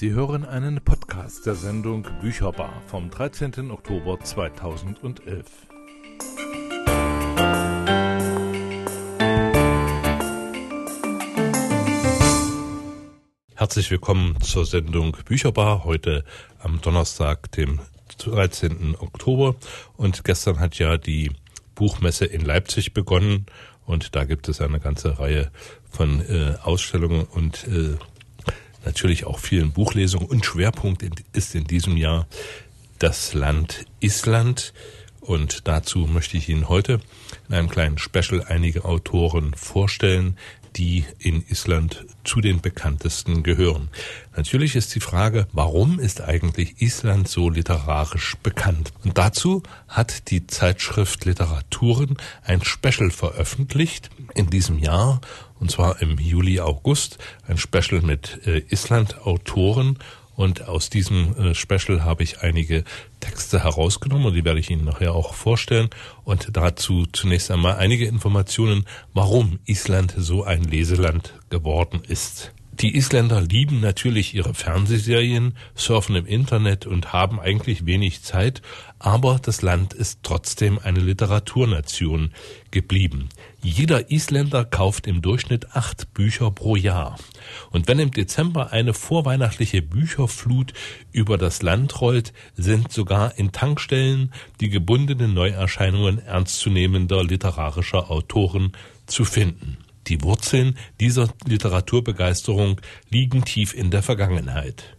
Sie hören einen Podcast der Sendung Bücherbar vom 13. Oktober 2011. Herzlich willkommen zur Sendung Bücherbar heute am Donnerstag, dem 13. Oktober. Und gestern hat ja die Buchmesse in Leipzig begonnen und da gibt es eine ganze Reihe von äh, Ausstellungen und äh, natürlich auch vielen Buchlesungen. Und Schwerpunkt ist in diesem Jahr das Land Island. Und dazu möchte ich Ihnen heute in einem kleinen Special einige Autoren vorstellen, die in Island zu den bekanntesten gehören. Natürlich ist die Frage, warum ist eigentlich Island so literarisch bekannt? Und dazu hat die Zeitschrift Literaturen ein Special veröffentlicht in diesem Jahr, und zwar im Juli, August, ein Special mit äh, Island-Autoren und aus diesem äh, Special habe ich einige Texte herausgenommen und die werde ich Ihnen nachher auch vorstellen. Und dazu zunächst einmal einige Informationen, warum Island so ein Leseland geworden ist. Die Isländer lieben natürlich ihre Fernsehserien, surfen im Internet und haben eigentlich wenig Zeit, aber das Land ist trotzdem eine Literaturnation geblieben. Jeder Isländer kauft im Durchschnitt acht Bücher pro Jahr. Und wenn im Dezember eine vorweihnachtliche Bücherflut über das Land rollt, sind sogar in Tankstellen die gebundenen Neuerscheinungen ernstzunehmender literarischer Autoren zu finden. Die Wurzeln dieser Literaturbegeisterung liegen tief in der Vergangenheit.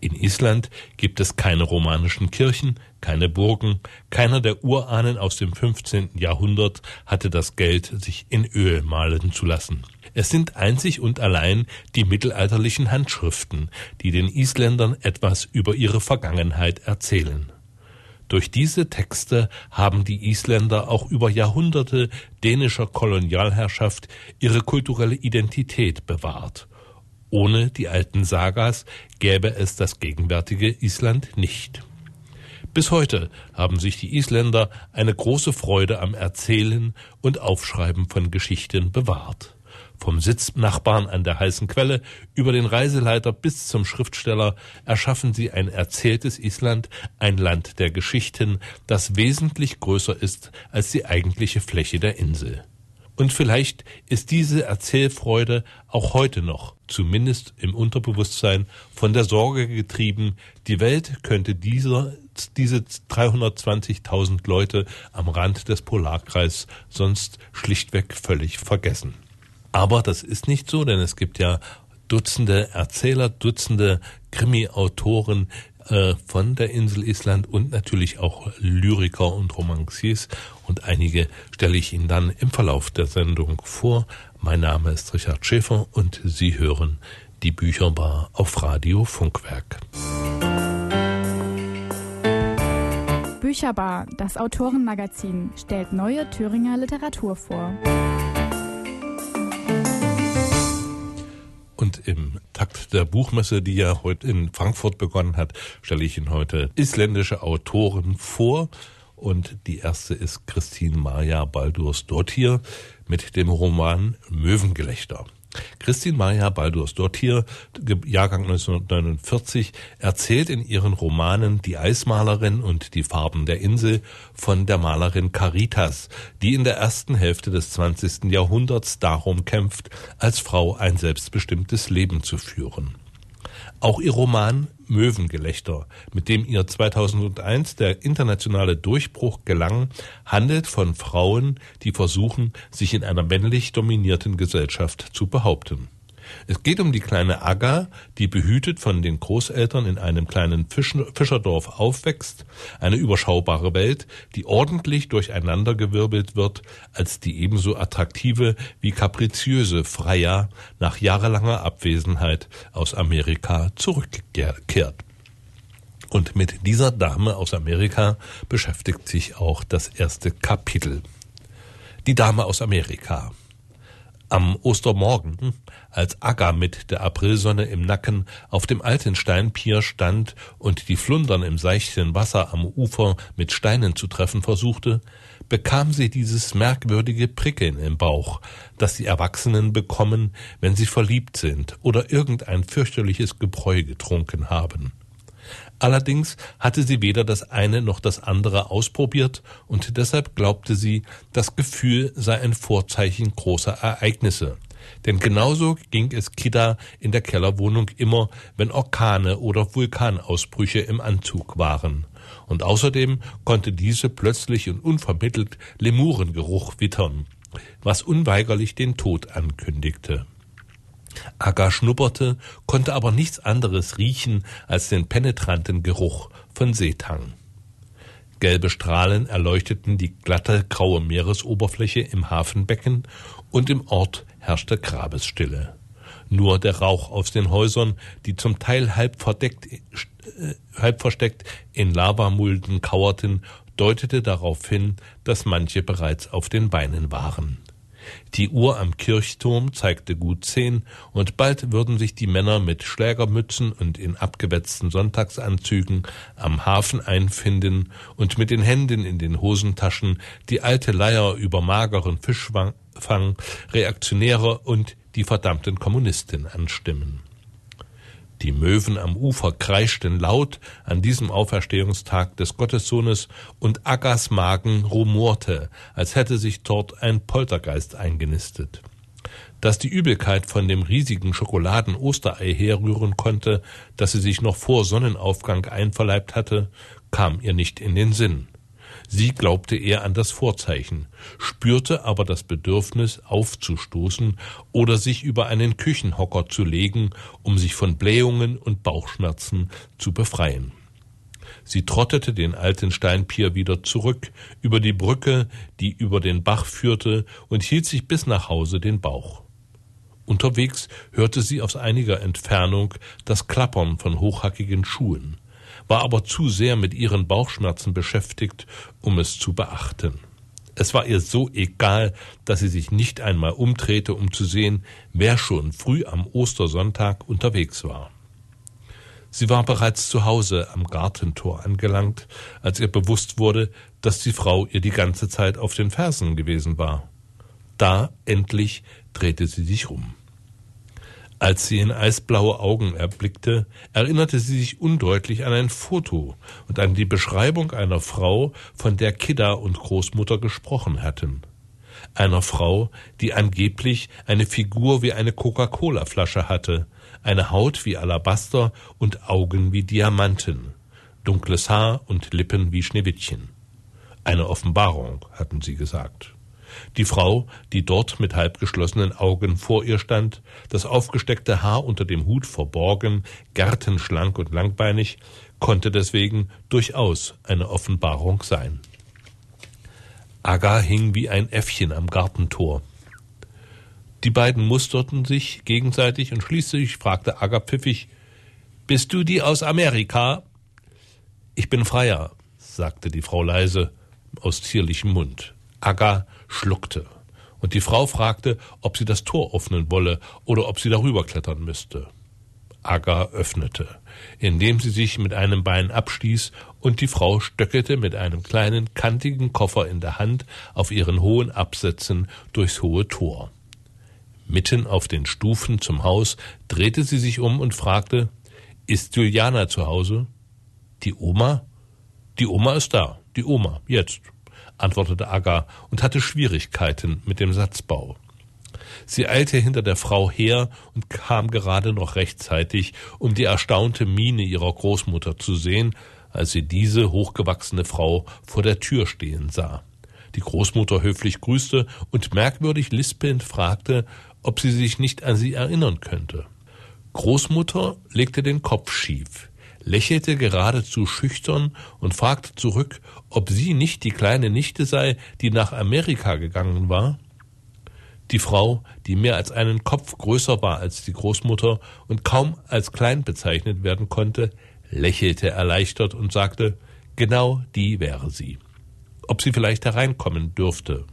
In Island gibt es keine romanischen Kirchen, keine Burgen, keiner der Urahnen aus dem 15. Jahrhundert hatte das Geld, sich in Öl malen zu lassen. Es sind einzig und allein die mittelalterlichen Handschriften, die den Isländern etwas über ihre Vergangenheit erzählen. Durch diese Texte haben die Isländer auch über Jahrhunderte dänischer Kolonialherrschaft ihre kulturelle Identität bewahrt. Ohne die alten Sagas gäbe es das gegenwärtige Island nicht. Bis heute haben sich die Isländer eine große Freude am Erzählen und Aufschreiben von Geschichten bewahrt. Vom Sitznachbarn an der heißen Quelle über den Reiseleiter bis zum Schriftsteller erschaffen sie ein erzähltes Island, ein Land der Geschichten, das wesentlich größer ist als die eigentliche Fläche der Insel. Und vielleicht ist diese Erzählfreude auch heute noch, zumindest im Unterbewusstsein, von der Sorge getrieben, die Welt könnte dieser, diese 320.000 Leute am Rand des Polarkreises sonst schlichtweg völlig vergessen. Aber das ist nicht so, denn es gibt ja Dutzende Erzähler, Dutzende Krimi-Autoren äh, von der Insel Island und natürlich auch Lyriker und Romanciers. Und einige stelle ich Ihnen dann im Verlauf der Sendung vor. Mein Name ist Richard Schäfer und Sie hören die Bücherbar auf Radio Funkwerk. Bücherbar, das Autorenmagazin, stellt neue Thüringer Literatur vor. Und im Takt der Buchmesse, die ja heute in Frankfurt begonnen hat, stelle ich Ihnen heute isländische Autoren vor. Und die erste ist Christine Maja Baldurs Dottir mit dem Roman Möwengelächter. Christine Maria Baldurs Dottir, Jahrgang 1949, erzählt in ihren Romanen Die Eismalerin und die Farben der Insel von der Malerin Caritas, die in der ersten Hälfte des 20. Jahrhunderts darum kämpft, als Frau ein selbstbestimmtes Leben zu führen. Auch ihr Roman Möwengelächter, mit dem ihr 2001 der internationale Durchbruch gelang, handelt von Frauen, die versuchen, sich in einer männlich dominierten Gesellschaft zu behaupten. Es geht um die kleine Aga, die behütet von den Großeltern in einem kleinen Fischerdorf aufwächst, eine überschaubare Welt, die ordentlich durcheinandergewirbelt wird, als die ebenso attraktive wie kapriziöse Freya nach jahrelanger Abwesenheit aus Amerika zurückkehrt. Und mit dieser Dame aus Amerika beschäftigt sich auch das erste Kapitel. Die Dame aus Amerika. Am Ostermorgen, als Agga mit der Aprilsonne im Nacken auf dem alten Steinpier stand und die Flundern im seichten Wasser am Ufer mit Steinen zu treffen versuchte, bekam sie dieses merkwürdige Prickeln im Bauch, das die Erwachsenen bekommen, wenn sie verliebt sind oder irgendein fürchterliches Gebräu getrunken haben. Allerdings hatte sie weder das eine noch das andere ausprobiert, und deshalb glaubte sie, das Gefühl sei ein Vorzeichen großer Ereignisse. Denn genauso ging es Kidda in der Kellerwohnung immer, wenn Orkane oder Vulkanausbrüche im Anzug waren. Und außerdem konnte diese plötzlich und unvermittelt Lemurengeruch wittern, was unweigerlich den Tod ankündigte. Aga schnupperte, konnte aber nichts anderes riechen als den penetranten Geruch von Seetang. Gelbe Strahlen erleuchteten die glatte graue Meeresoberfläche im Hafenbecken und im Ort herrschte Grabesstille. Nur der Rauch aus den Häusern, die zum Teil halb verdeckt, äh, halb versteckt in Lavamulden kauerten, deutete darauf hin, dass manche bereits auf den Beinen waren. Die Uhr am Kirchturm zeigte gut zehn, und bald würden sich die Männer mit Schlägermützen und in abgewetzten Sonntagsanzügen am Hafen einfinden und mit den Händen in den Hosentaschen die alte Leier über mageren Fischfang, Reaktionäre und die verdammten Kommunisten anstimmen. Die Möwen am Ufer kreischten laut an diesem Auferstehungstag des Gottessohnes, und Aggas Magen rumorte, als hätte sich dort ein Poltergeist eingenistet. Dass die Übelkeit von dem riesigen Schokoladen-Osterei herrühren konnte, das sie sich noch vor Sonnenaufgang einverleibt hatte, kam ihr nicht in den Sinn. Sie glaubte eher an das Vorzeichen, spürte aber das Bedürfnis, aufzustoßen oder sich über einen Küchenhocker zu legen, um sich von Blähungen und Bauchschmerzen zu befreien. Sie trottete den alten Steinpier wieder zurück, über die Brücke, die über den Bach führte, und hielt sich bis nach Hause den Bauch. Unterwegs hörte sie aus einiger Entfernung das Klappern von hochhackigen Schuhen war aber zu sehr mit ihren Bauchschmerzen beschäftigt, um es zu beachten. Es war ihr so egal, dass sie sich nicht einmal umdrehte, um zu sehen, wer schon früh am Ostersonntag unterwegs war. Sie war bereits zu Hause am Gartentor angelangt, als ihr bewusst wurde, dass die Frau ihr die ganze Zeit auf den Fersen gewesen war. Da endlich drehte sie sich um. Als sie in eisblaue Augen erblickte, erinnerte sie sich undeutlich an ein Foto und an die Beschreibung einer Frau, von der Kidda und Großmutter gesprochen hatten. Einer Frau, die angeblich eine Figur wie eine Coca-Cola-Flasche hatte, eine Haut wie Alabaster und Augen wie Diamanten, dunkles Haar und Lippen wie Schneewittchen. Eine Offenbarung, hatten sie gesagt. Die Frau, die dort mit halbgeschlossenen Augen vor ihr stand, das aufgesteckte Haar unter dem Hut verborgen, gärtenschlank und langbeinig, konnte deswegen durchaus eine Offenbarung sein. Aga hing wie ein Äffchen am Gartentor. Die beiden musterten sich gegenseitig und schließlich fragte Aga pfiffig, Bist du die aus Amerika? Ich bin Freier, sagte die Frau leise aus zierlichem Mund. Aga schluckte, und die Frau fragte, ob sie das Tor öffnen wolle oder ob sie darüber klettern müsste. Aga öffnete, indem sie sich mit einem Bein abstieß, und die Frau stöckelte mit einem kleinen, kantigen Koffer in der Hand auf ihren hohen Absätzen durchs hohe Tor. Mitten auf den Stufen zum Haus drehte sie sich um und fragte, ist Juliana zu Hause? Die Oma? Die Oma ist da, die Oma, jetzt antwortete Aga und hatte Schwierigkeiten mit dem Satzbau. Sie eilte hinter der Frau her und kam gerade noch rechtzeitig, um die erstaunte Miene ihrer Großmutter zu sehen, als sie diese hochgewachsene Frau vor der Tür stehen sah. Die Großmutter höflich grüßte und merkwürdig lispelnd fragte, ob sie sich nicht an sie erinnern könnte. Großmutter legte den Kopf schief lächelte geradezu schüchtern und fragte zurück, ob sie nicht die kleine Nichte sei, die nach Amerika gegangen war. Die Frau, die mehr als einen Kopf größer war als die Großmutter und kaum als klein bezeichnet werden konnte, lächelte erleichtert und sagte, genau die wäre sie. Ob sie vielleicht hereinkommen dürfte.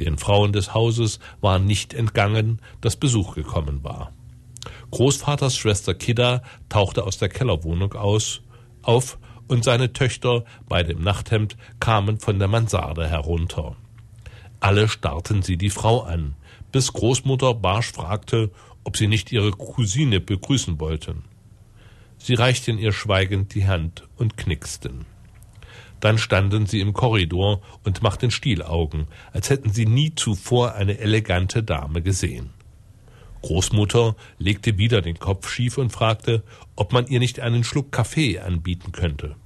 Den Frauen des Hauses war nicht entgangen, dass Besuch gekommen war. Großvaters Schwester Kidda tauchte aus der Kellerwohnung aus, auf und seine Töchter bei dem Nachthemd kamen von der Mansarde herunter. Alle starrten sie die Frau an, bis Großmutter barsch fragte, ob sie nicht ihre Cousine begrüßen wollten. Sie reichten ihr schweigend die Hand und knicksten. Dann standen sie im Korridor und machten Stielaugen, als hätten sie nie zuvor eine elegante Dame gesehen. Großmutter legte wieder den Kopf schief und fragte, ob man ihr nicht einen Schluck Kaffee anbieten könnte.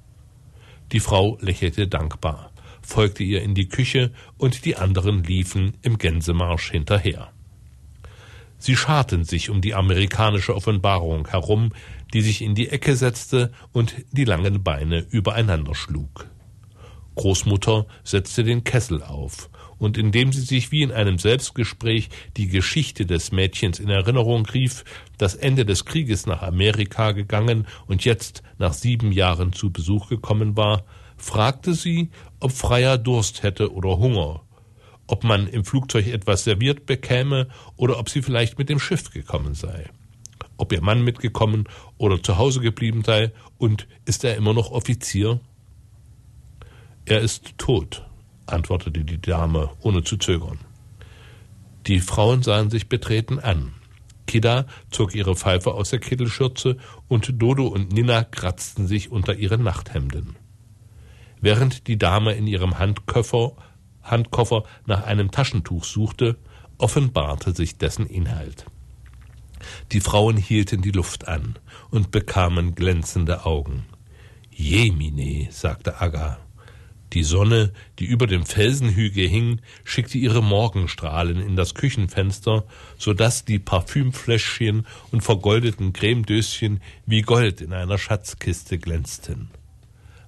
Die Frau lächelte dankbar, folgte ihr in die Küche und die anderen liefen im Gänsemarsch hinterher. Sie scharten sich um die amerikanische Offenbarung herum, die sich in die Ecke setzte und die langen Beine übereinander schlug. Großmutter setzte den Kessel auf, und indem sie sich wie in einem Selbstgespräch die Geschichte des Mädchens in Erinnerung rief, das Ende des Krieges nach Amerika gegangen und jetzt nach sieben Jahren zu Besuch gekommen war, fragte sie, ob Freier Durst hätte oder Hunger, ob man im Flugzeug etwas serviert bekäme oder ob sie vielleicht mit dem Schiff gekommen sei, ob ihr Mann mitgekommen oder zu Hause geblieben sei und ist er immer noch Offizier? Er ist tot, antwortete die Dame ohne zu zögern. Die Frauen sahen sich betreten an. Kida zog ihre Pfeife aus der Kittelschürze und Dodo und Nina kratzten sich unter ihren Nachthemden. Während die Dame in ihrem Handkoffer, Handkoffer nach einem Taschentuch suchte, offenbarte sich dessen Inhalt. Die Frauen hielten die Luft an und bekamen glänzende Augen. Jemine, sagte Aga. Die Sonne, die über dem Felsenhügel hing, schickte ihre Morgenstrahlen in das Küchenfenster, so dass die Parfümfläschchen und vergoldeten Cremedöschen wie Gold in einer Schatzkiste glänzten.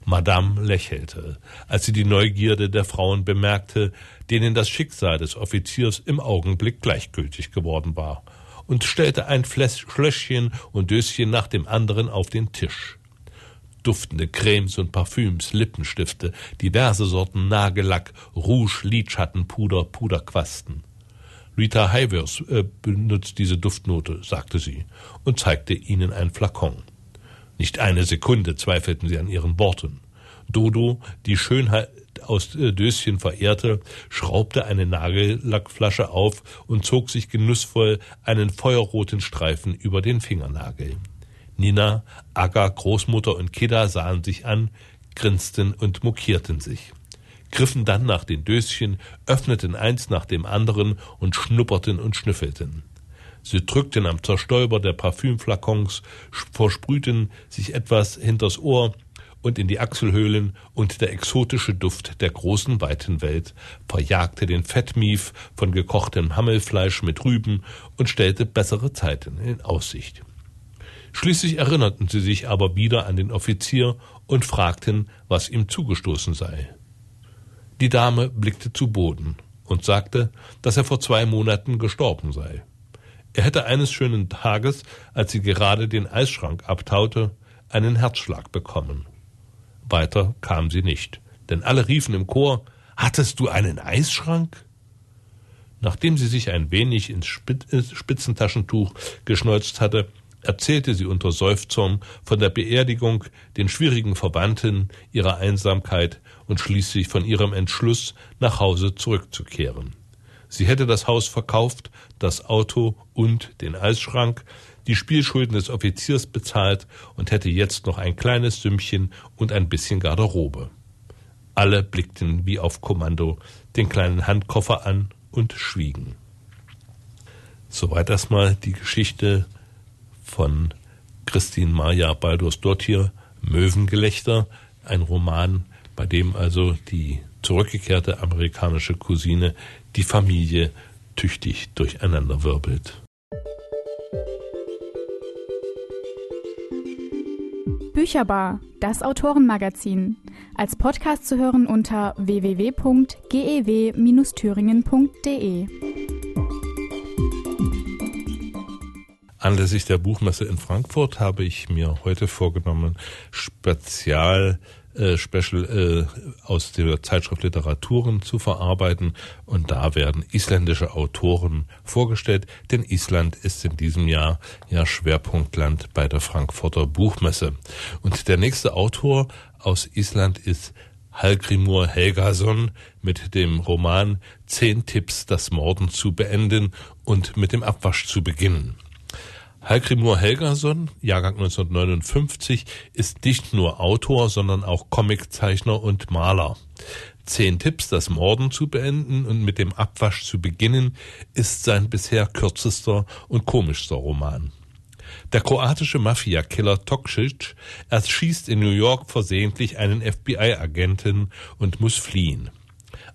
Madame lächelte, als sie die Neugierde der Frauen bemerkte, denen das Schicksal des Offiziers im Augenblick gleichgültig geworden war, und stellte ein Fläschchen und Döschen nach dem anderen auf den Tisch duftende Cremes und Parfüms, Lippenstifte, diverse Sorten Nagellack, Rouge, Lidschattenpuder, Puderquasten. Rita Hayworth äh, benutzt diese Duftnote, sagte sie und zeigte ihnen ein Flakon. Nicht eine Sekunde zweifelten sie an ihren Worten. Dodo, die Schönheit aus äh, Döschen verehrte, schraubte eine Nagellackflasche auf und zog sich genussvoll einen feuerroten Streifen über den Fingernagel. Nina, Aga, Großmutter und Kidda sahen sich an, grinsten und mokierten sich, griffen dann nach den Döschen, öffneten eins nach dem anderen und schnupperten und schnüffelten. Sie drückten am Zerstäuber der Parfümflakons, versprühten sich etwas hinters Ohr und in die Achselhöhlen, und der exotische Duft der großen weiten Welt verjagte den Fettmief von gekochtem Hammelfleisch mit Rüben und stellte bessere Zeiten in Aussicht. Schließlich erinnerten sie sich aber wieder an den Offizier und fragten, was ihm zugestoßen sei. Die Dame blickte zu Boden und sagte, dass er vor zwei Monaten gestorben sei. Er hätte eines schönen Tages, als sie gerade den Eisschrank abtaute, einen Herzschlag bekommen. Weiter kam sie nicht, denn alle riefen im Chor Hattest du einen Eisschrank? Nachdem sie sich ein wenig ins Spitzentaschentuch geschneuzt hatte, erzählte sie unter Seufzern von der Beerdigung, den schwierigen Verwandten, ihrer Einsamkeit und schließlich von ihrem Entschluss, nach Hause zurückzukehren. Sie hätte das Haus verkauft, das Auto und den Eisschrank, die Spielschulden des Offiziers bezahlt und hätte jetzt noch ein kleines Sümmchen und ein bisschen Garderobe. Alle blickten wie auf Kommando den kleinen Handkoffer an und schwiegen. Soweit erstmal die Geschichte von Christine Maja Baldurs Dottir, Möwengelächter, ein Roman, bei dem also die zurückgekehrte amerikanische Cousine die Familie tüchtig durcheinanderwirbelt. Bücherbar, das Autorenmagazin. Als Podcast zu hören unter www.gew-thüringen.de. Anlässlich der Buchmesse in Frankfurt habe ich mir heute vorgenommen, spezial äh, Special äh, aus der Zeitschrift Literaturen zu verarbeiten und da werden isländische Autoren vorgestellt, denn Island ist in diesem Jahr ja Schwerpunktland bei der Frankfurter Buchmesse. Und der nächste Autor aus Island ist Hallgrimur Helgason mit dem Roman Zehn Tipps, das Morden zu beenden und mit dem Abwasch zu beginnen. Hallgrimur Helgason, Jahrgang 1959, ist nicht nur Autor, sondern auch Comiczeichner und Maler. Zehn Tipps, das Morden zu beenden und mit dem Abwasch zu beginnen, ist sein bisher kürzester und komischster Roman. Der kroatische Mafia-Killer Toksic erschießt in New York versehentlich einen FBI-Agenten und muss fliehen.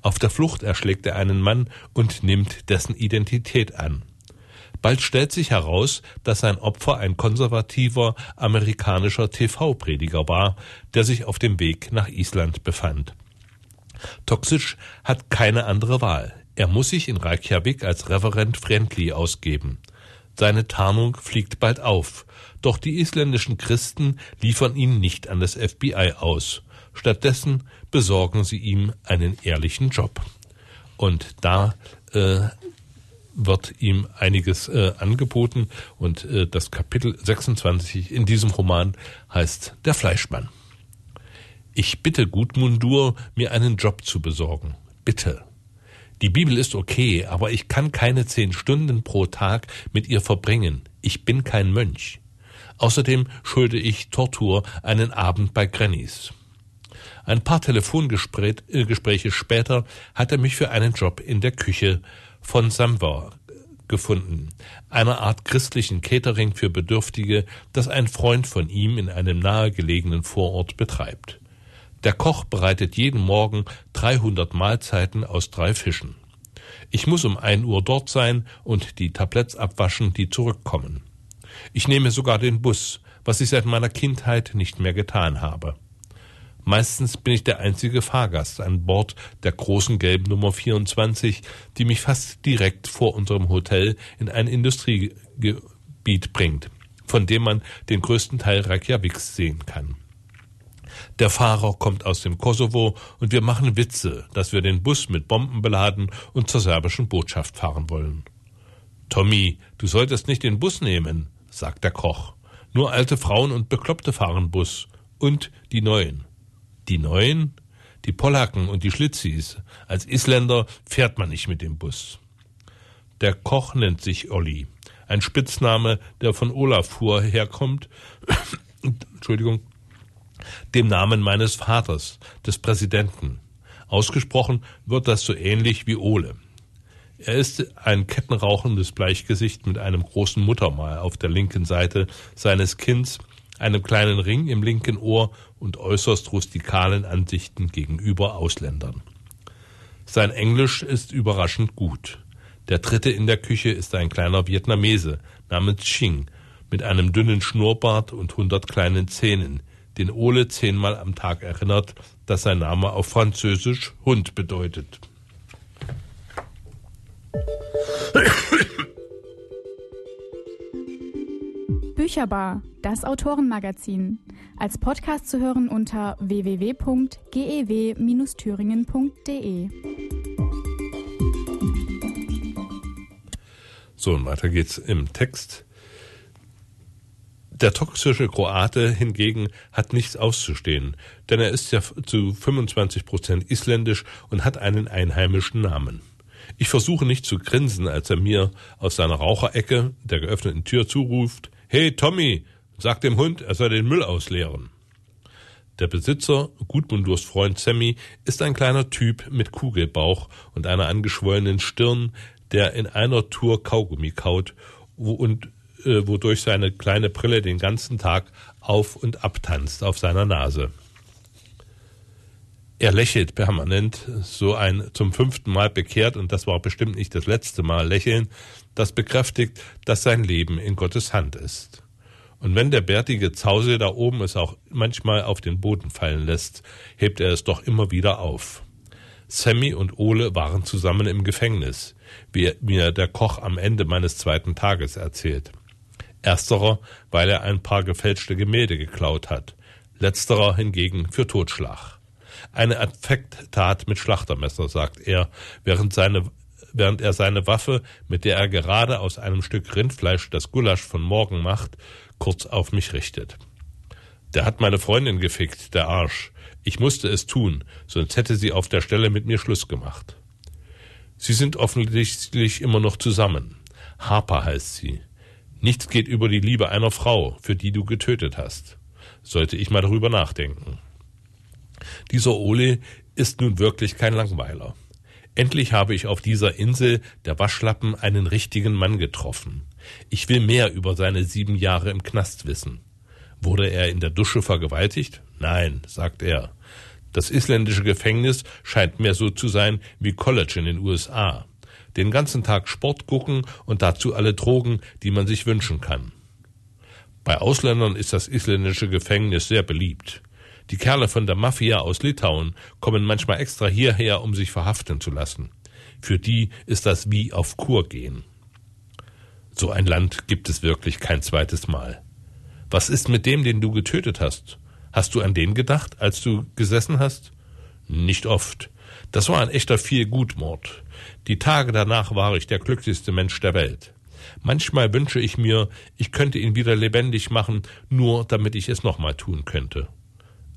Auf der Flucht erschlägt er einen Mann und nimmt dessen Identität an. Bald stellt sich heraus, dass sein Opfer ein konservativer amerikanischer TV-Prediger war, der sich auf dem Weg nach Island befand. Toxic hat keine andere Wahl. Er muss sich in Reykjavik als Reverend Friendly ausgeben. Seine Tarnung fliegt bald auf, doch die isländischen Christen liefern ihn nicht an das FBI aus. Stattdessen besorgen sie ihm einen ehrlichen Job. Und da äh, wird ihm einiges äh, angeboten und äh, das Kapitel 26 in diesem Roman heißt Der Fleischmann. Ich bitte Gudmundur, mir einen Job zu besorgen. Bitte. Die Bibel ist okay, aber ich kann keine zehn Stunden pro Tag mit ihr verbringen. Ich bin kein Mönch. Außerdem schulde ich Tortur einen Abend bei Grannys. Ein paar Telefongespräche später hat er mich für einen Job in der Küche von Samwer gefunden, einer Art christlichen Catering für Bedürftige, das ein Freund von ihm in einem nahegelegenen Vorort betreibt. Der Koch bereitet jeden Morgen 300 Mahlzeiten aus drei Fischen. Ich muss um ein Uhr dort sein und die Tabletts abwaschen, die zurückkommen. Ich nehme sogar den Bus, was ich seit meiner Kindheit nicht mehr getan habe. Meistens bin ich der einzige Fahrgast an Bord der großen gelben Nummer 24, die mich fast direkt vor unserem Hotel in ein Industriegebiet bringt, von dem man den größten Teil Reykjaviks sehen kann. Der Fahrer kommt aus dem Kosovo und wir machen Witze, dass wir den Bus mit Bomben beladen und zur serbischen Botschaft fahren wollen. Tommy, du solltest nicht den Bus nehmen, sagt der Koch. Nur alte Frauen und Bekloppte fahren Bus. Und die Neuen. Die Neuen? Die Polacken und die Schlitzis. Als Isländer fährt man nicht mit dem Bus. Der Koch nennt sich Olli. Ein Spitzname, der von Olafur herkommt. Entschuldigung dem Namen meines Vaters, des Präsidenten. Ausgesprochen wird das so ähnlich wie Ole. Er ist ein kettenrauchendes Bleichgesicht mit einem großen Muttermal auf der linken Seite seines Kinns, einem kleinen Ring im linken Ohr und äußerst rustikalen Ansichten gegenüber Ausländern. Sein Englisch ist überraschend gut. Der dritte in der Küche ist ein kleiner Vietnamese namens Ching mit einem dünnen Schnurrbart und hundert kleinen Zähnen, den Ole zehnmal am Tag erinnert, dass sein Name auf Französisch Hund bedeutet. Bücherbar, das Autorenmagazin. Als Podcast zu hören unter www.gew-thüringen.de. So, und weiter geht's im Text. Der toxische Kroate hingegen hat nichts auszustehen, denn er ist ja zu 25 Prozent isländisch und hat einen einheimischen Namen. Ich versuche nicht zu grinsen, als er mir aus seiner Raucherecke der geöffneten Tür zuruft, Hey Tommy, sag dem Hund, er soll den Müll ausleeren. Der Besitzer, Gudmundurs Freund Sammy, ist ein kleiner Typ mit Kugelbauch und einer angeschwollenen Stirn, der in einer Tour Kaugummi kaut und äh, wodurch seine kleine Brille den ganzen Tag auf und abtanzt auf seiner Nase. Er lächelt permanent, so ein zum fünften Mal bekehrt, und das war bestimmt nicht das letzte Mal lächeln, das bekräftigt, dass sein Leben in Gottes Hand ist. Und wenn der bärtige Zause da oben es auch manchmal auf den Boden fallen lässt, hebt er es doch immer wieder auf. Sammy und Ole waren zusammen im Gefängnis, wie mir der Koch am Ende meines zweiten Tages erzählt. Ersterer, weil er ein paar gefälschte Gemälde geklaut hat. letzterer hingegen für Totschlag. Eine Affekttat mit Schlachtermesser, sagt er, während, seine, während er seine Waffe, mit der er gerade aus einem Stück Rindfleisch das Gulasch von morgen macht, kurz auf mich richtet. Der hat meine Freundin gefickt, der Arsch. Ich musste es tun, sonst hätte sie auf der Stelle mit mir Schluss gemacht. Sie sind offensichtlich immer noch zusammen. Harper heißt sie. Nichts geht über die Liebe einer Frau, für die du getötet hast. Sollte ich mal darüber nachdenken. Dieser Ole ist nun wirklich kein Langweiler. Endlich habe ich auf dieser Insel der Waschlappen einen richtigen Mann getroffen. Ich will mehr über seine sieben Jahre im Knast wissen. Wurde er in der Dusche vergewaltigt? Nein, sagt er. Das isländische Gefängnis scheint mehr so zu sein wie College in den USA. Den ganzen Tag Sport gucken und dazu alle Drogen, die man sich wünschen kann. Bei Ausländern ist das isländische Gefängnis sehr beliebt. Die Kerle von der Mafia aus Litauen kommen manchmal extra hierher, um sich verhaften zu lassen. Für die ist das wie auf Kur gehen. So ein Land gibt es wirklich kein zweites Mal. Was ist mit dem, den du getötet hast? Hast du an den gedacht, als du gesessen hast? Nicht oft. Das war ein echter Vielgutmord. Die Tage danach war ich der glücklichste Mensch der Welt. Manchmal wünsche ich mir, ich könnte ihn wieder lebendig machen, nur damit ich es nochmal tun könnte.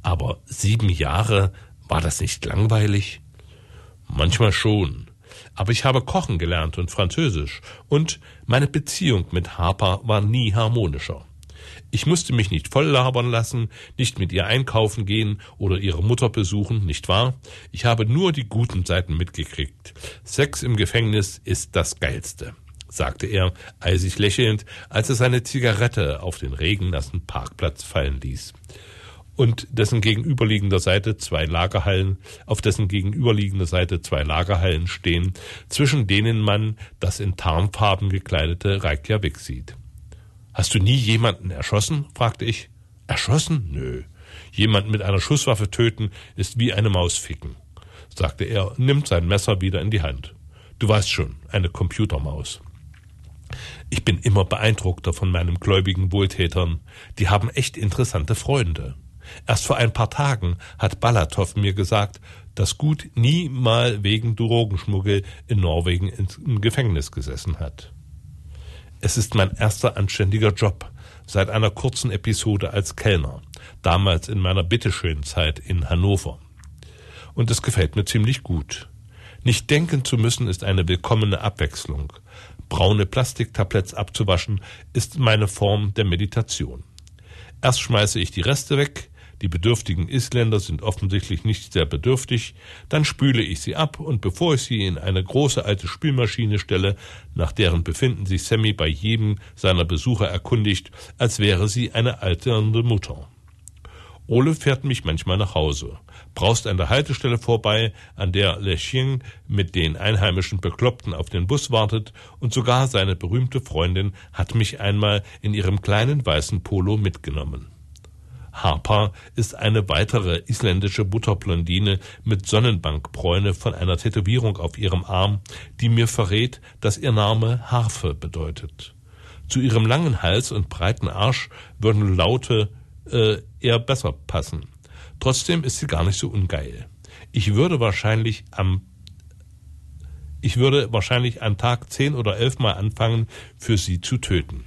Aber sieben Jahre, war das nicht langweilig? Manchmal schon. Aber ich habe kochen gelernt und Französisch, und meine Beziehung mit Harper war nie harmonischer. Ich musste mich nicht voll labern lassen, nicht mit ihr einkaufen gehen oder ihre Mutter besuchen, nicht wahr? Ich habe nur die guten Seiten mitgekriegt. Sex im Gefängnis ist das Geilste, sagte er, eisig lächelnd, als er seine Zigarette auf den regennassen Parkplatz fallen ließ und dessen gegenüberliegender Seite zwei Lagerhallen, auf dessen gegenüberliegender Seite zwei Lagerhallen stehen, zwischen denen man das in Tarnfarben gekleidete Reykjavik sieht. Hast du nie jemanden erschossen? fragte ich. Erschossen? Nö. Jemanden mit einer Schusswaffe töten ist wie eine Maus ficken, sagte er, nimmt sein Messer wieder in die Hand. Du weißt schon, eine Computermaus. Ich bin immer beeindruckter von meinen gläubigen Wohltätern. Die haben echt interessante Freunde. Erst vor ein paar Tagen hat Balatow mir gesagt, dass Gut nie mal wegen Drogenschmuggel in Norwegen im Gefängnis gesessen hat. Es ist mein erster anständiger Job seit einer kurzen Episode als Kellner, damals in meiner Bitteschön-Zeit in Hannover. Und es gefällt mir ziemlich gut. Nicht denken zu müssen ist eine willkommene Abwechslung. Braune Plastiktabletts abzuwaschen ist meine Form der Meditation. Erst schmeiße ich die Reste weg, die bedürftigen Isländer sind offensichtlich nicht sehr bedürftig, dann spüle ich sie ab und bevor ich sie in eine große alte Spülmaschine stelle, nach deren Befinden sich Sammy bei jedem seiner Besucher erkundigt, als wäre sie eine alternde Mutter. Ole fährt mich manchmal nach Hause, braust an der Haltestelle vorbei, an der Lechien mit den einheimischen Bekloppten auf den Bus wartet, und sogar seine berühmte Freundin hat mich einmal in ihrem kleinen weißen Polo mitgenommen. Harper ist eine weitere isländische Butterblondine mit Sonnenbankbräune von einer Tätowierung auf ihrem Arm, die mir verrät, dass ihr Name Harfe bedeutet. Zu ihrem langen Hals und breiten Arsch würden Laute äh, eher besser passen. Trotzdem ist sie gar nicht so ungeil. Ich würde wahrscheinlich am ich würde wahrscheinlich an Tag zehn oder elf Mal anfangen, für sie zu töten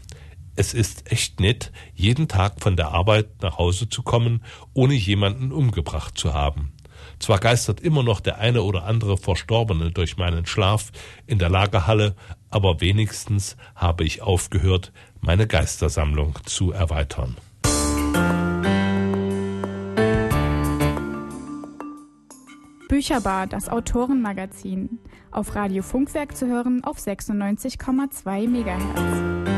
es ist echt nett, jeden Tag von der Arbeit nach Hause zu kommen, ohne jemanden umgebracht zu haben. Zwar geistert immer noch der eine oder andere Verstorbene durch meinen Schlaf in der Lagerhalle, aber wenigstens habe ich aufgehört, meine Geistersammlung zu erweitern. Bücherbar, das Autorenmagazin. Auf Radio Funkwerk zu hören auf 96,2 MHz.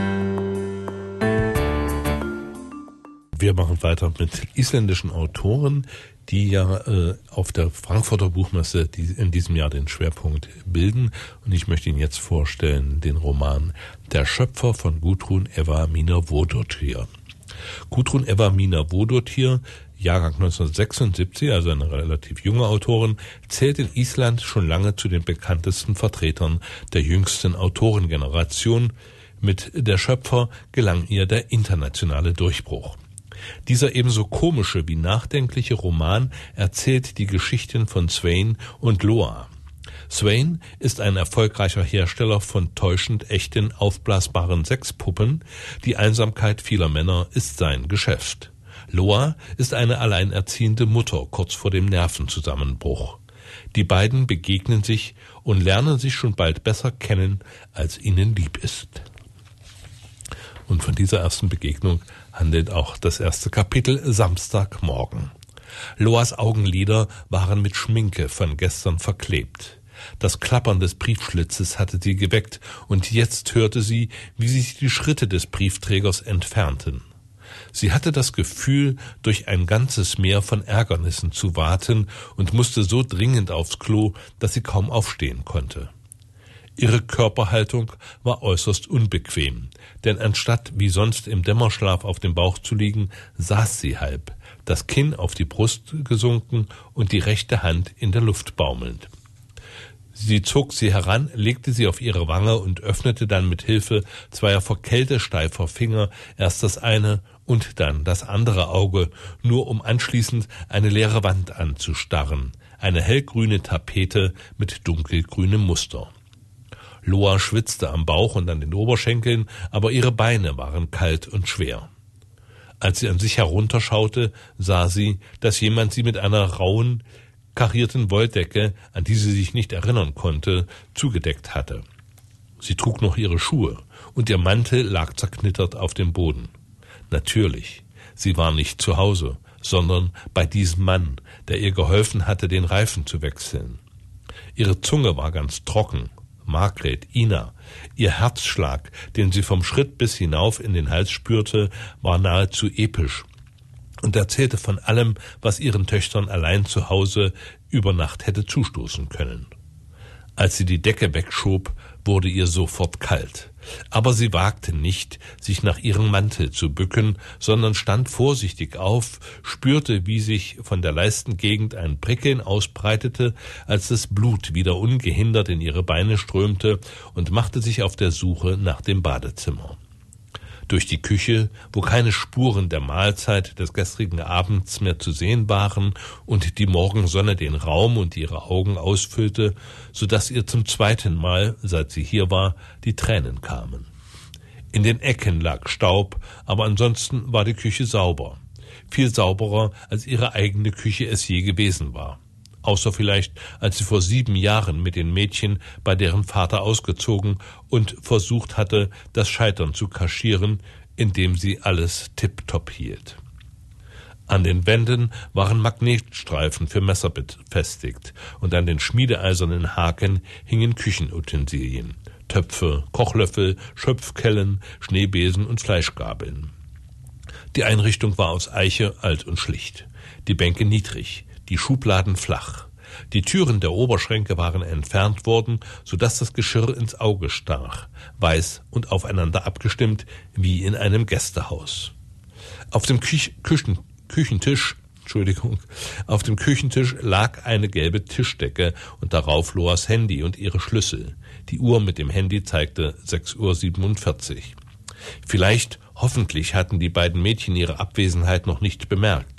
Wir machen weiter mit isländischen Autoren, die ja äh, auf der Frankfurter Buchmesse die in diesem Jahr den Schwerpunkt bilden. Und ich möchte Ihnen jetzt vorstellen den Roman Der Schöpfer von Gudrun Eva Mina Wodottir. Gudrun Eva Mina Wodottir Jahrgang 1976, also eine relativ junge Autorin, zählt in Island schon lange zu den bekanntesten Vertretern der jüngsten Autorengeneration. Mit der Schöpfer gelang ihr der internationale Durchbruch. Dieser ebenso komische wie nachdenkliche Roman erzählt die Geschichten von Swain und Loa. Swain ist ein erfolgreicher Hersteller von täuschend echten aufblasbaren Sexpuppen. Die Einsamkeit vieler Männer ist sein Geschäft. Loa ist eine alleinerziehende Mutter kurz vor dem Nervenzusammenbruch. Die beiden begegnen sich und lernen sich schon bald besser kennen, als ihnen lieb ist. Und von dieser ersten Begegnung handelt auch das erste Kapitel Samstagmorgen. Loas Augenlider waren mit Schminke von gestern verklebt. Das Klappern des Briefschlitzes hatte sie geweckt, und jetzt hörte sie, wie sich die Schritte des Briefträgers entfernten. Sie hatte das Gefühl, durch ein ganzes Meer von Ärgernissen zu warten und musste so dringend aufs Klo, dass sie kaum aufstehen konnte. Ihre Körperhaltung war äußerst unbequem, denn anstatt wie sonst im Dämmerschlaf auf dem Bauch zu liegen, saß sie halb, das Kinn auf die Brust gesunken und die rechte Hand in der Luft baumelnd. Sie zog sie heran, legte sie auf ihre Wange und öffnete dann mit Hilfe zweier verkältesteifer Finger erst das eine und dann das andere Auge, nur um anschließend eine leere Wand anzustarren, eine hellgrüne Tapete mit dunkelgrünem Muster. Loa schwitzte am Bauch und an den Oberschenkeln, aber ihre Beine waren kalt und schwer. Als sie an sich herunterschaute, sah sie, dass jemand sie mit einer rauen, karierten Wolldecke, an die sie sich nicht erinnern konnte, zugedeckt hatte. Sie trug noch ihre Schuhe, und ihr Mantel lag zerknittert auf dem Boden. Natürlich, sie war nicht zu Hause, sondern bei diesem Mann, der ihr geholfen hatte, den Reifen zu wechseln. Ihre Zunge war ganz trocken, Margret, Ina. Ihr Herzschlag, den sie vom Schritt bis hinauf in den Hals spürte, war nahezu episch und erzählte von allem, was ihren Töchtern allein zu Hause über Nacht hätte zustoßen können. Als sie die Decke wegschob, wurde ihr sofort kalt. Aber sie wagte nicht, sich nach ihrem Mantel zu bücken, sondern stand vorsichtig auf, spürte, wie sich von der Leistengegend ein Prickeln ausbreitete, als das Blut wieder ungehindert in ihre Beine strömte, und machte sich auf der Suche nach dem Badezimmer durch die Küche, wo keine Spuren der Mahlzeit des gestrigen Abends mehr zu sehen waren und die Morgensonne den Raum und ihre Augen ausfüllte, so dass ihr zum zweiten Mal, seit sie hier war, die Tränen kamen. In den Ecken lag Staub, aber ansonsten war die Küche sauber, viel sauberer, als ihre eigene Küche es je gewesen war außer vielleicht, als sie vor sieben Jahren mit den Mädchen bei deren Vater ausgezogen und versucht hatte, das Scheitern zu kaschieren, indem sie alles tipptopp hielt. An den Wänden waren Magnetstreifen für Messer befestigt und an den schmiedeeisernen Haken hingen Küchenutensilien, Töpfe, Kochlöffel, Schöpfkellen, Schneebesen und Fleischgabeln. Die Einrichtung war aus Eiche alt und schlicht, die Bänke niedrig, die Schubladen flach. Die Türen der Oberschränke waren entfernt worden, so dass das Geschirr ins Auge stach, weiß und aufeinander abgestimmt, wie in einem Gästehaus. Auf dem Küch Küchen Küchentisch Entschuldigung, auf dem Küchentisch lag eine gelbe Tischdecke und darauf Loas Handy und ihre Schlüssel. Die Uhr mit dem Handy zeigte 6.47 Uhr. Vielleicht, hoffentlich hatten die beiden Mädchen ihre Abwesenheit noch nicht bemerkt.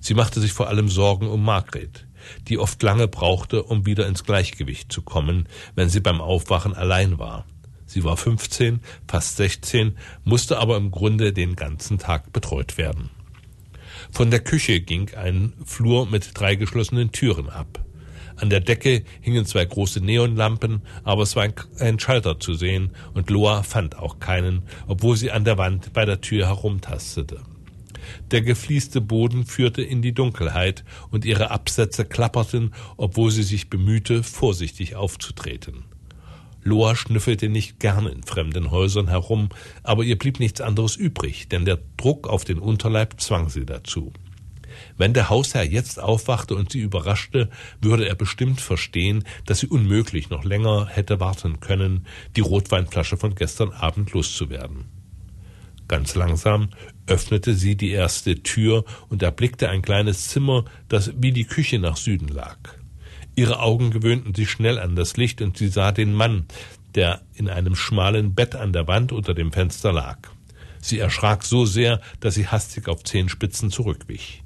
Sie machte sich vor allem Sorgen um Margret, die oft lange brauchte, um wieder ins Gleichgewicht zu kommen, wenn sie beim Aufwachen allein war. Sie war 15, fast 16, musste aber im Grunde den ganzen Tag betreut werden. Von der Küche ging ein Flur mit drei geschlossenen Türen ab. An der Decke hingen zwei große Neonlampen, aber es war ein Schalter zu sehen, und Loa fand auch keinen, obwohl sie an der Wand bei der Tür herumtastete. Der gefließte Boden führte in die Dunkelheit, und ihre Absätze klapperten, obwohl sie sich bemühte, vorsichtig aufzutreten. Loa schnüffelte nicht gern in fremden Häusern herum, aber ihr blieb nichts anderes übrig, denn der Druck auf den Unterleib zwang sie dazu. Wenn der Hausherr jetzt aufwachte und sie überraschte, würde er bestimmt verstehen, dass sie unmöglich noch länger hätte warten können, die Rotweinflasche von gestern Abend loszuwerden. Ganz langsam öffnete sie die erste Tür und erblickte ein kleines Zimmer, das wie die Küche nach Süden lag. Ihre Augen gewöhnten sich schnell an das Licht und sie sah den Mann, der in einem schmalen Bett an der Wand unter dem Fenster lag. Sie erschrak so sehr, dass sie hastig auf Zehenspitzen zurückwich.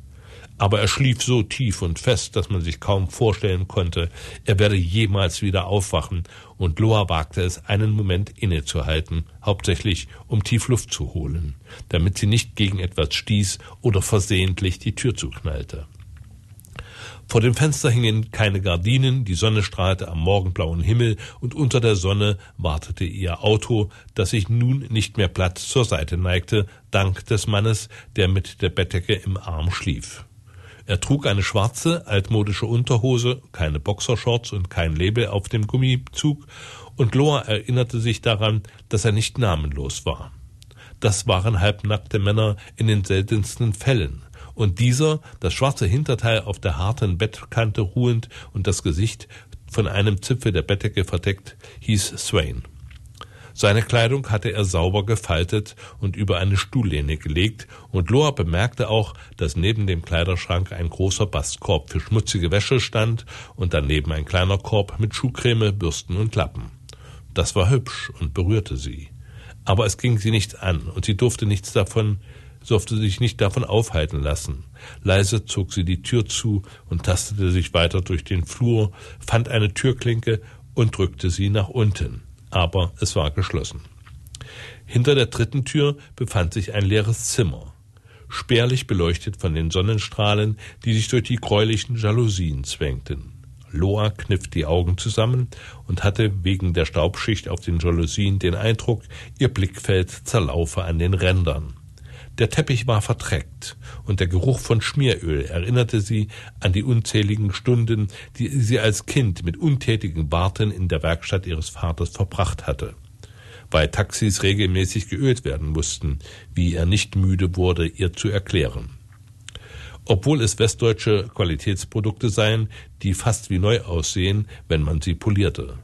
Aber er schlief so tief und fest, dass man sich kaum vorstellen konnte, er werde jemals wieder aufwachen, und Loa wagte es, einen Moment innezuhalten, hauptsächlich um tief Luft zu holen, damit sie nicht gegen etwas stieß oder versehentlich die Tür zuknallte. Vor dem Fenster hingen keine Gardinen, die Sonne strahlte am morgenblauen Himmel und unter der Sonne wartete ihr Auto, das sich nun nicht mehr platt zur Seite neigte, dank des Mannes, der mit der Bettdecke im Arm schlief. Er trug eine schwarze, altmodische Unterhose, keine Boxershorts und kein Label auf dem Gummizug, und Loa erinnerte sich daran, dass er nicht namenlos war. Das waren halbnackte Männer in den seltensten Fällen, und dieser, das schwarze Hinterteil auf der harten Bettkante ruhend und das Gesicht von einem Zipfel der Bettdecke verdeckt, hieß Swain. Seine Kleidung hatte er sauber gefaltet und über eine Stuhllehne gelegt, und Loa bemerkte auch, dass neben dem Kleiderschrank ein großer Bastkorb für schmutzige Wäsche stand und daneben ein kleiner Korb mit Schuhcreme, Bürsten und Lappen. Das war hübsch und berührte sie. Aber es ging sie nichts an, und sie durfte nichts davon durfte sich nicht davon aufhalten lassen. Leise zog sie die Tür zu und tastete sich weiter durch den Flur, fand eine Türklinke und drückte sie nach unten. Aber es war geschlossen. Hinter der dritten Tür befand sich ein leeres Zimmer, spärlich beleuchtet von den Sonnenstrahlen, die sich durch die gräulichen Jalousien zwängten. Loa kniff die Augen zusammen und hatte wegen der Staubschicht auf den Jalousien den Eindruck, ihr Blickfeld zerlaufe an den Rändern. Der Teppich war verdreckt, und der Geruch von Schmieröl erinnerte sie an die unzähligen Stunden, die sie als Kind mit untätigen Warten in der Werkstatt ihres Vaters verbracht hatte. Weil Taxis regelmäßig geölt werden mussten, wie er nicht müde wurde, ihr zu erklären. Obwohl es westdeutsche Qualitätsprodukte seien, die fast wie neu aussehen, wenn man sie polierte.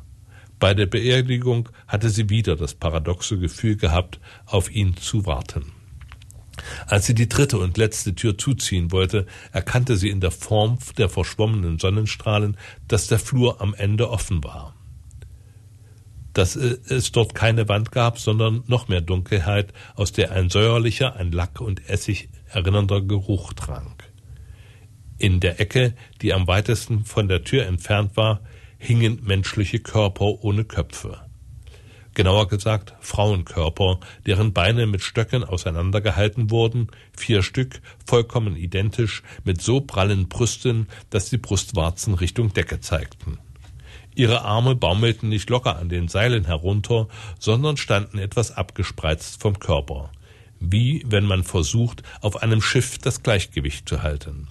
Bei der Beerdigung hatte sie wieder das paradoxe Gefühl gehabt, auf ihn zu warten. Als sie die dritte und letzte Tür zuziehen wollte, erkannte sie in der Form der verschwommenen Sonnenstrahlen, dass der Flur am Ende offen war. Dass es dort keine Wand gab, sondern noch mehr Dunkelheit, aus der ein säuerlicher, an Lack und Essig erinnernder Geruch drang. In der Ecke, die am weitesten von der Tür entfernt war, hingen menschliche Körper ohne Köpfe genauer gesagt Frauenkörper, deren Beine mit Stöcken auseinandergehalten wurden, vier Stück, vollkommen identisch, mit so prallen Brüsten, dass die Brustwarzen Richtung Decke zeigten. Ihre Arme baumelten nicht locker an den Seilen herunter, sondern standen etwas abgespreizt vom Körper, wie wenn man versucht, auf einem Schiff das Gleichgewicht zu halten.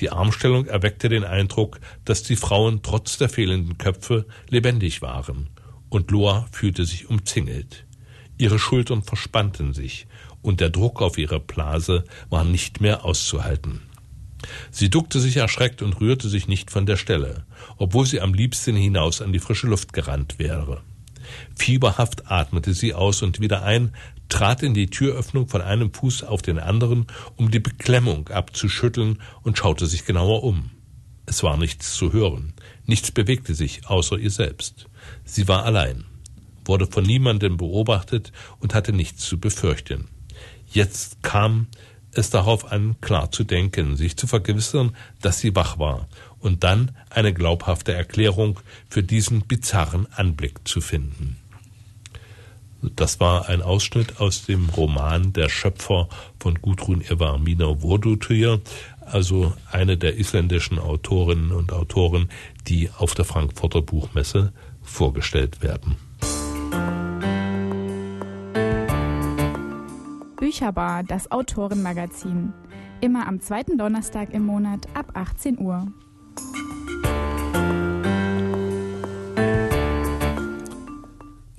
Die Armstellung erweckte den Eindruck, dass die Frauen trotz der fehlenden Köpfe lebendig waren und Loa fühlte sich umzingelt. Ihre Schultern verspannten sich, und der Druck auf ihre Blase war nicht mehr auszuhalten. Sie duckte sich erschreckt und rührte sich nicht von der Stelle, obwohl sie am liebsten hinaus an die frische Luft gerannt wäre. Fieberhaft atmete sie aus und wieder ein, trat in die Türöffnung von einem Fuß auf den anderen, um die Beklemmung abzuschütteln und schaute sich genauer um. Es war nichts zu hören, nichts bewegte sich außer ihr selbst. Sie war allein, wurde von niemandem beobachtet und hatte nichts zu befürchten. Jetzt kam es darauf an, klar zu denken, sich zu vergewissern, dass sie wach war und dann eine glaubhafte Erklärung für diesen bizarren Anblick zu finden. Das war ein Ausschnitt aus dem Roman Der Schöpfer von Gudrun Eva Mina Wurdutyr, also eine der isländischen Autorinnen und Autoren, die auf der Frankfurter Buchmesse vorgestellt werden. Bücherbar, das Autorenmagazin. Immer am zweiten Donnerstag im Monat ab 18 Uhr.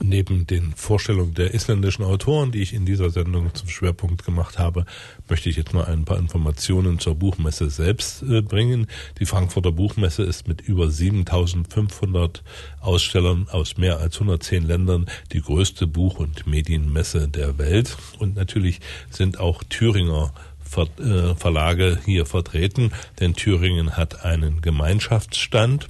Neben den Vorstellungen der isländischen Autoren, die ich in dieser Sendung zum Schwerpunkt gemacht habe, möchte ich jetzt mal ein paar Informationen zur Buchmesse selbst äh, bringen. Die Frankfurter Buchmesse ist mit über 7500 Ausstellern aus mehr als 110 Ländern die größte Buch- und Medienmesse der Welt. Und natürlich sind auch Thüringer äh, Verlage hier vertreten, denn Thüringen hat einen Gemeinschaftsstand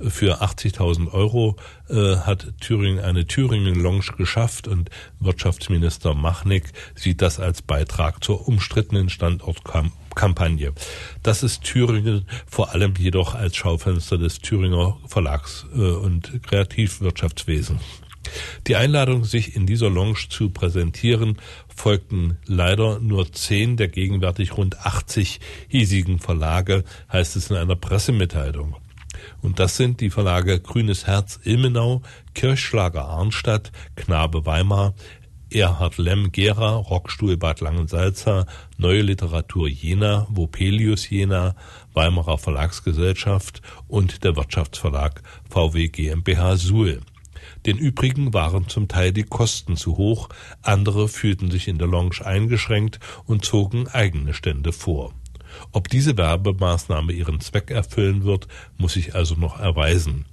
Für 80.000 Euro äh, hat Thüringen eine Thüringen-Lounge geschafft und Wirtschaftsminister Machnick sieht das als Beitrag zur umstrittenen Standortkampagne. Das ist Thüringen vor allem jedoch als Schaufenster des Thüringer Verlags äh, und Kreativwirtschaftswesens. Die Einladung, sich in dieser Lounge zu präsentieren, folgten leider nur zehn der gegenwärtig rund 80 hiesigen Verlage, heißt es in einer Pressemitteilung. Und das sind die Verlage Grünes Herz Ilmenau, Kirchschlager Arnstadt, Knabe Weimar, Erhard Lemm Gera, Rockstuhl Bad Langensalza, Neue Literatur Jena, Vopelius Jena, Weimarer Verlagsgesellschaft und der Wirtschaftsverlag VW GmbH Suhl. Den übrigen waren zum Teil die Kosten zu hoch, andere fühlten sich in der Lounge eingeschränkt und zogen eigene Stände vor. Ob diese Werbemaßnahme ihren Zweck erfüllen wird, muss sich also noch erweisen.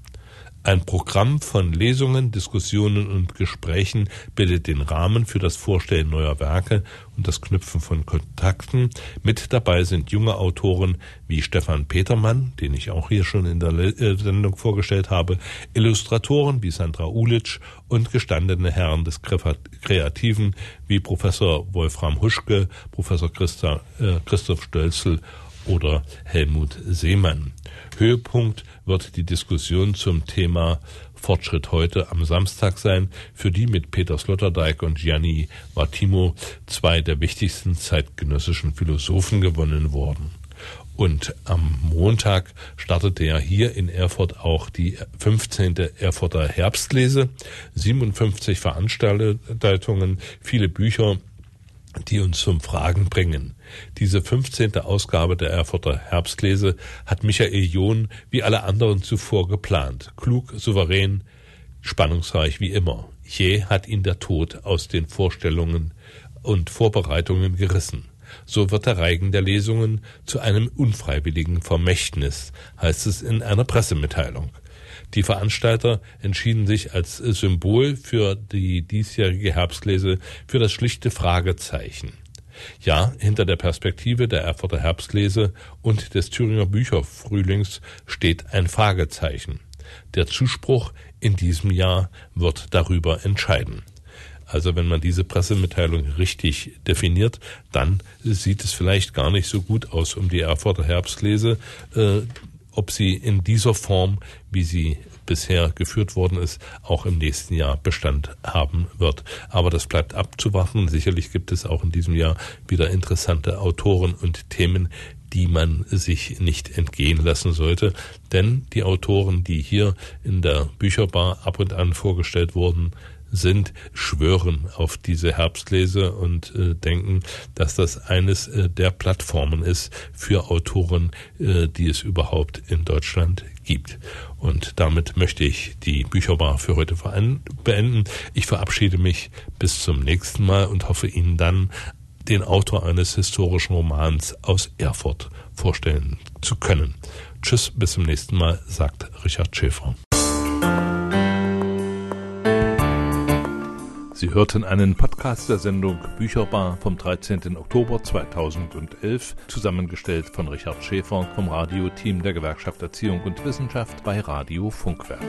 Ein Programm von Lesungen, Diskussionen und Gesprächen bildet den Rahmen für das Vorstellen neuer Werke und das Knüpfen von Kontakten. Mit dabei sind junge Autoren wie Stefan Petermann, den ich auch hier schon in der äh, Sendung vorgestellt habe, Illustratoren wie Sandra Ulitsch und gestandene Herren des Kreativen wie Professor Wolfram Huschke, Professor Christa, äh, Christoph Stölzel oder Helmut Seemann. Höhepunkt wird die Diskussion zum Thema Fortschritt heute am Samstag sein, für die mit Peter Sloterdijk und Gianni Martimo zwei der wichtigsten zeitgenössischen Philosophen gewonnen wurden. Und am Montag startete ja hier in Erfurt auch die 15. Erfurter Herbstlese. 57 Veranstaltungen, viele Bücher, die uns zum Fragen bringen. Diese 15. Ausgabe der Erfurter Herbstlese hat Michael John wie alle anderen zuvor geplant. Klug, souverän, spannungsreich wie immer. Je hat ihn der Tod aus den Vorstellungen und Vorbereitungen gerissen. So wird der Reigen der Lesungen zu einem unfreiwilligen Vermächtnis, heißt es in einer Pressemitteilung. Die Veranstalter entschieden sich als Symbol für die diesjährige Herbstlese für das schlichte Fragezeichen. Ja, hinter der Perspektive der Erfurter Herbstlese und des Thüringer Bücherfrühlings steht ein Fragezeichen. Der Zuspruch in diesem Jahr wird darüber entscheiden. Also wenn man diese Pressemitteilung richtig definiert, dann sieht es vielleicht gar nicht so gut aus um die Erfurter Herbstlese. Ob sie in dieser Form, wie sie bisher geführt worden ist, auch im nächsten Jahr Bestand haben wird. Aber das bleibt abzuwarten. Sicherlich gibt es auch in diesem Jahr wieder interessante Autoren und Themen, die man sich nicht entgehen lassen sollte. Denn die Autoren, die hier in der Bücherbar ab und an vorgestellt wurden, sind, schwören auf diese Herbstlese und äh, denken, dass das eines äh, der Plattformen ist für Autoren, äh, die es überhaupt in Deutschland gibt. Und damit möchte ich die Bücherbar für heute beenden. Ich verabschiede mich bis zum nächsten Mal und hoffe Ihnen dann den Autor eines historischen Romans aus Erfurt vorstellen zu können. Tschüss, bis zum nächsten Mal, sagt Richard Schäfer. Sie hörten einen Podcast der Sendung Bücherbar vom 13. Oktober 2011, zusammengestellt von Richard Schäfer vom Radioteam der Gewerkschaft Erziehung und Wissenschaft bei Radio Funkwerk.